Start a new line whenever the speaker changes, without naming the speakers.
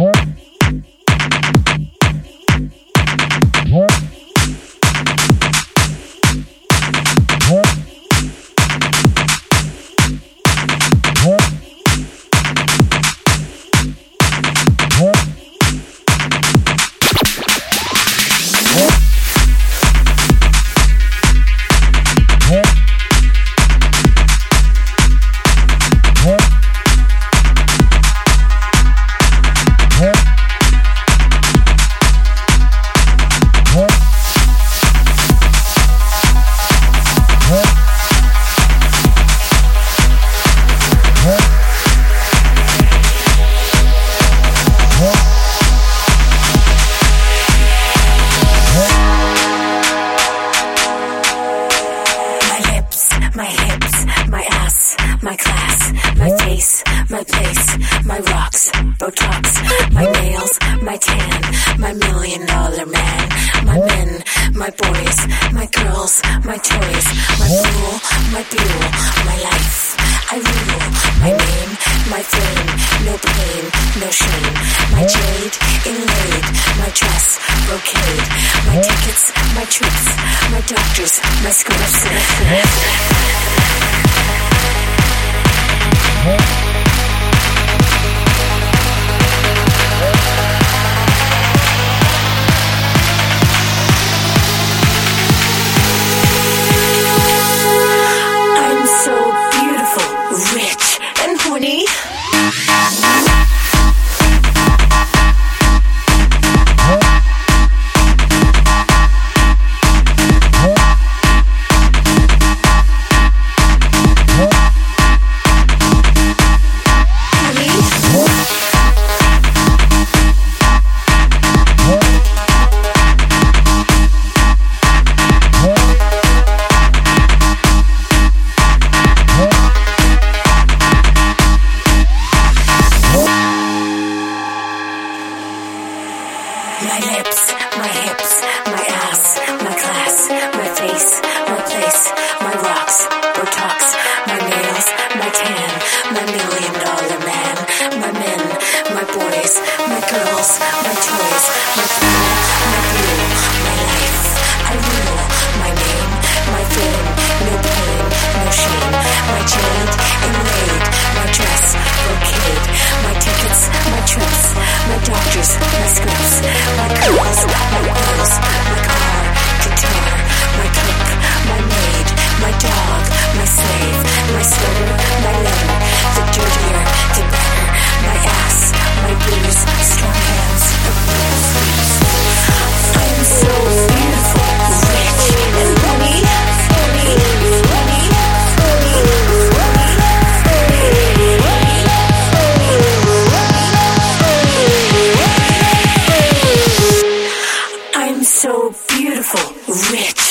hmm my class, my face, my place, my rocks, Botox, my nails, my tan, my million dollar man, my men, my boys, my girls, my toys, my fool, my fuel, my life. I rule my name, my fame, no pain, no shame. My jade inlaid, my dress brocade, my tickets, my trips, my doctors, my scripts. Hey. My lips, my hips, my ass, my class, my face, my place, my rocks, Botox, my rich,